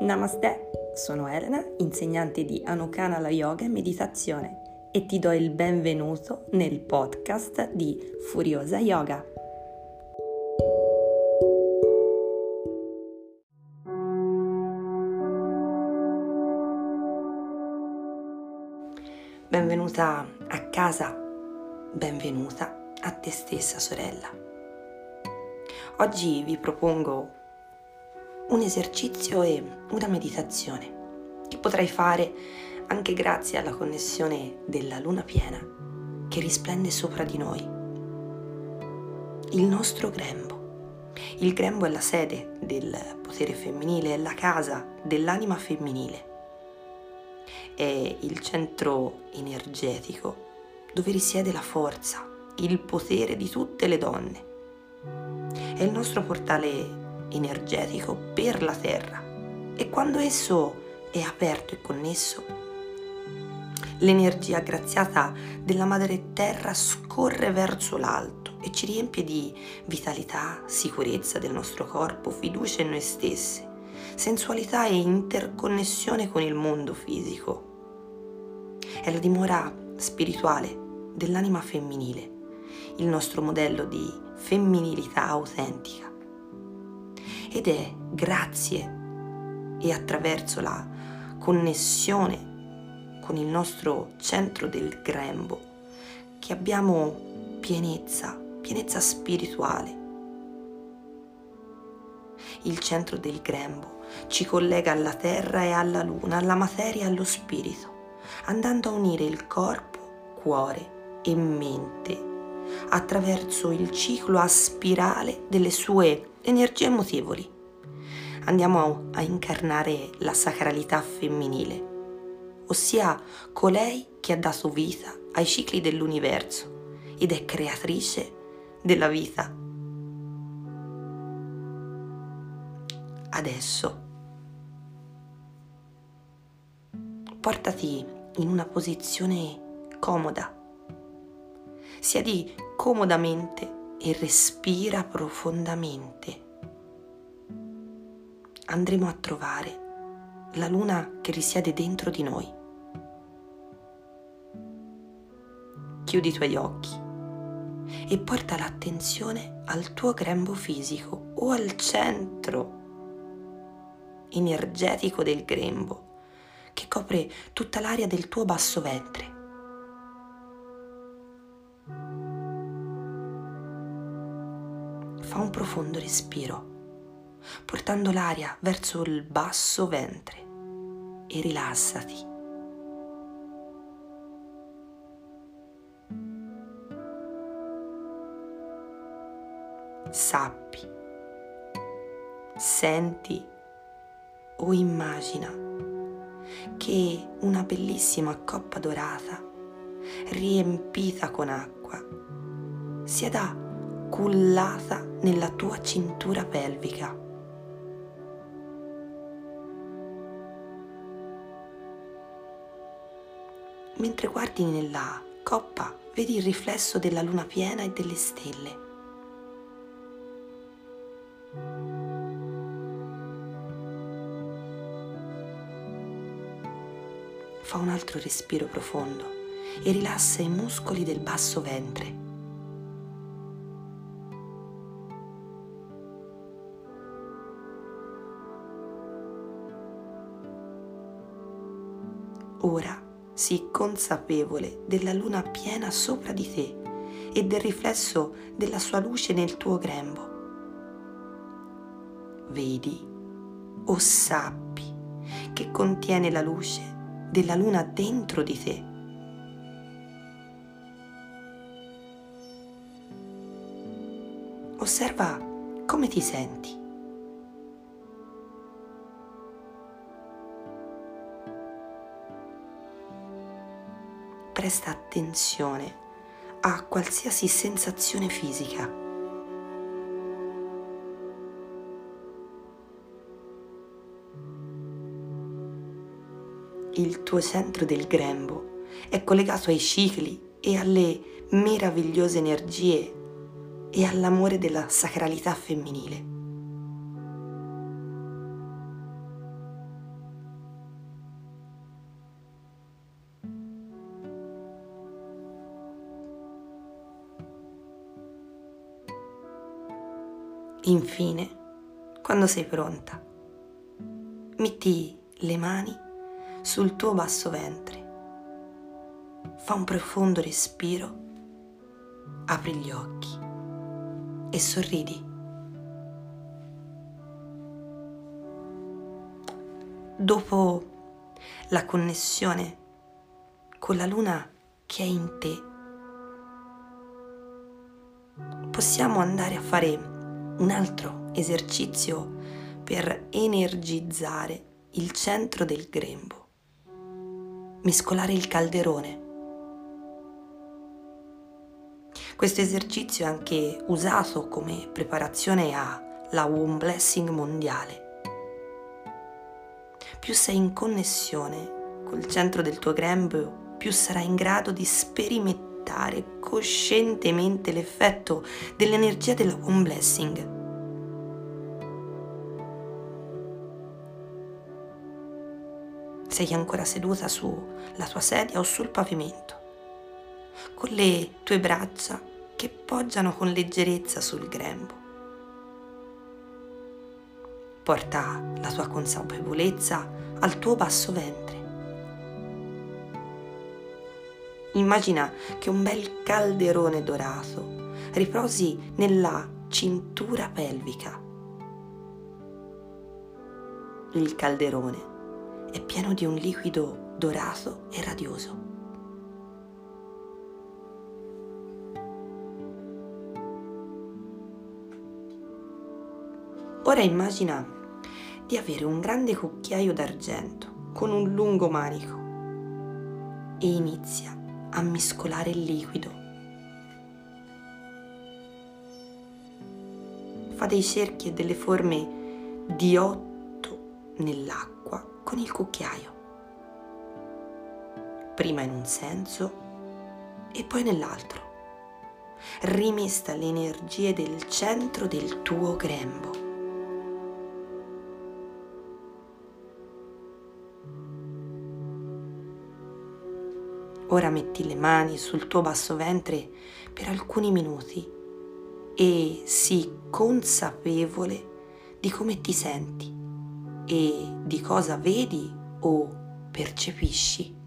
Namaste, sono Elena, insegnante di Anukanala Yoga e Meditazione e ti do il benvenuto nel podcast di Furiosa Yoga. Benvenuta a casa, benvenuta a te stessa sorella. Oggi vi propongo un esercizio e una meditazione che potrai fare anche grazie alla connessione della luna piena che risplende sopra di noi. Il nostro grembo. Il grembo è la sede del potere femminile, è la casa dell'anima femminile. È il centro energetico dove risiede la forza, il potere di tutte le donne. È il nostro portale energetico per la Terra e quando esso è aperto e connesso, l'energia graziata della Madre Terra scorre verso l'alto e ci riempie di vitalità, sicurezza del nostro corpo, fiducia in noi stessi, sensualità e interconnessione con il mondo fisico. È la dimora spirituale dell'anima femminile, il nostro modello di femminilità autentica ed è grazie e attraverso la connessione con il nostro centro del grembo che abbiamo pienezza, pienezza spirituale. Il centro del grembo ci collega alla terra e alla luna, alla materia e allo spirito, andando a unire il corpo, cuore e mente attraverso il ciclo a spirale delle sue energie mutevoli. Andiamo a incarnare la sacralità femminile, ossia colei che ha dato vita ai cicli dell'universo ed è creatrice della vita. Adesso portati in una posizione comoda. Siedi comodamente e respira profondamente. Andremo a trovare la luna che risiede dentro di noi. Chiudi i tuoi occhi e porta l'attenzione al tuo grembo fisico o al centro energetico del grembo che copre tutta l'area del tuo basso ventre. Fa un profondo respiro, portando l'aria verso il basso ventre e rilassati. Sappi, senti o immagina che una bellissima coppa dorata riempita con acqua sia da cullata nella tua cintura pelvica. Mentre guardi nella coppa, vedi il riflesso della luna piena e delle stelle. Fa un altro respiro profondo e rilassa i muscoli del basso ventre. Ora sii consapevole della luna piena sopra di te e del riflesso della sua luce nel tuo grembo. Vedi o sappi che contiene la luce della luna dentro di te. Osserva come ti senti. Presta attenzione a qualsiasi sensazione fisica. Il tuo centro del grembo è collegato ai cicli e alle meravigliose energie e all'amore della sacralità femminile. Infine, quando sei pronta, metti le mani sul tuo basso ventre. Fa un profondo respiro, apri gli occhi e sorridi. Dopo la connessione con la luna che è in te, possiamo andare a fare un altro esercizio per energizzare il centro del grembo, mescolare il calderone. Questo esercizio è anche usato come preparazione alla Womb Blessing mondiale. Più sei in connessione col centro del tuo grembo, più sarai in grado di sperimentare coscientemente l'effetto dell'energia della Womb Blessing sei ancora seduta sulla tua sedia o sul pavimento, con le tue braccia che poggiano con leggerezza sul grembo. Porta la tua consapevolezza al tuo basso ventre. Immagina che un bel calderone dorato riposi nella cintura pelvica. Il calderone è pieno di un liquido dorato e radioso. Ora immagina di avere un grande cucchiaio d'argento con un lungo manico e inizia a mescolare il liquido. Fa dei cerchi e delle forme di otto nell'acqua con il cucchiaio. Prima in un senso e poi nell'altro. Rimesta le energie del centro del tuo grembo. Ora metti le mani sul tuo basso ventre per alcuni minuti e sii consapevole di come ti senti e di cosa vedi o percepisci.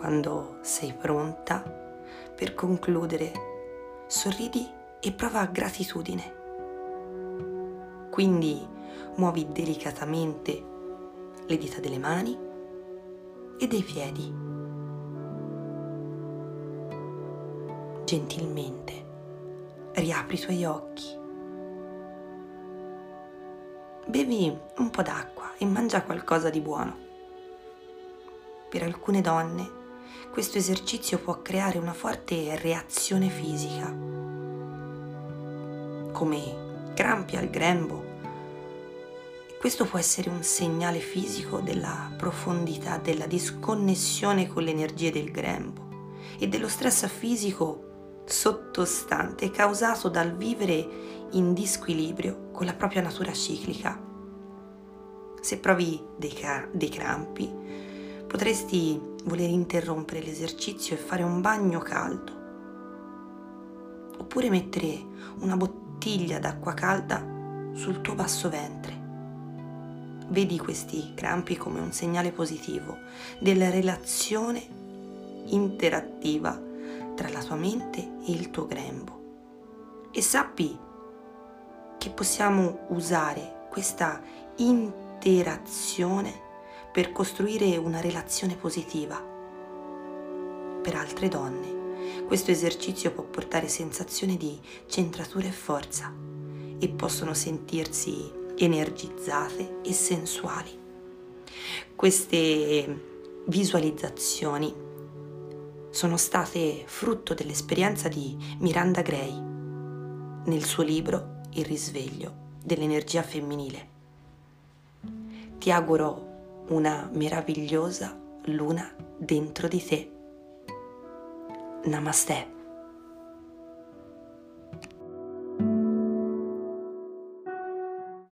Quando sei pronta per concludere, sorridi e prova gratitudine. Quindi muovi delicatamente le dita delle mani e dei piedi. Gentilmente riapri i tuoi occhi. Bevi un po' d'acqua e mangia qualcosa di buono. Per alcune donne questo esercizio può creare una forte reazione fisica, come crampi al grembo. Questo può essere un segnale fisico della profondità, della disconnessione con le energie del grembo e dello stress fisico sottostante causato dal vivere in disquilibrio con la propria natura ciclica. Se provi dei, dei crampi, potresti voler interrompere l'esercizio e fare un bagno caldo. Oppure mettere una bottiglia d'acqua calda sul tuo basso ventre. Vedi questi crampi come un segnale positivo della relazione interattiva tra la tua mente e il tuo grembo. E sappi che possiamo usare questa interazione per costruire una relazione positiva per altre donne. Questo esercizio può portare sensazione di centratura e forza e possono sentirsi energizzate e sensuali. Queste visualizzazioni sono state frutto dell'esperienza di Miranda Gray nel suo libro Il risveglio dell'energia femminile. Ti auguro una meravigliosa luna dentro di te. Namaste.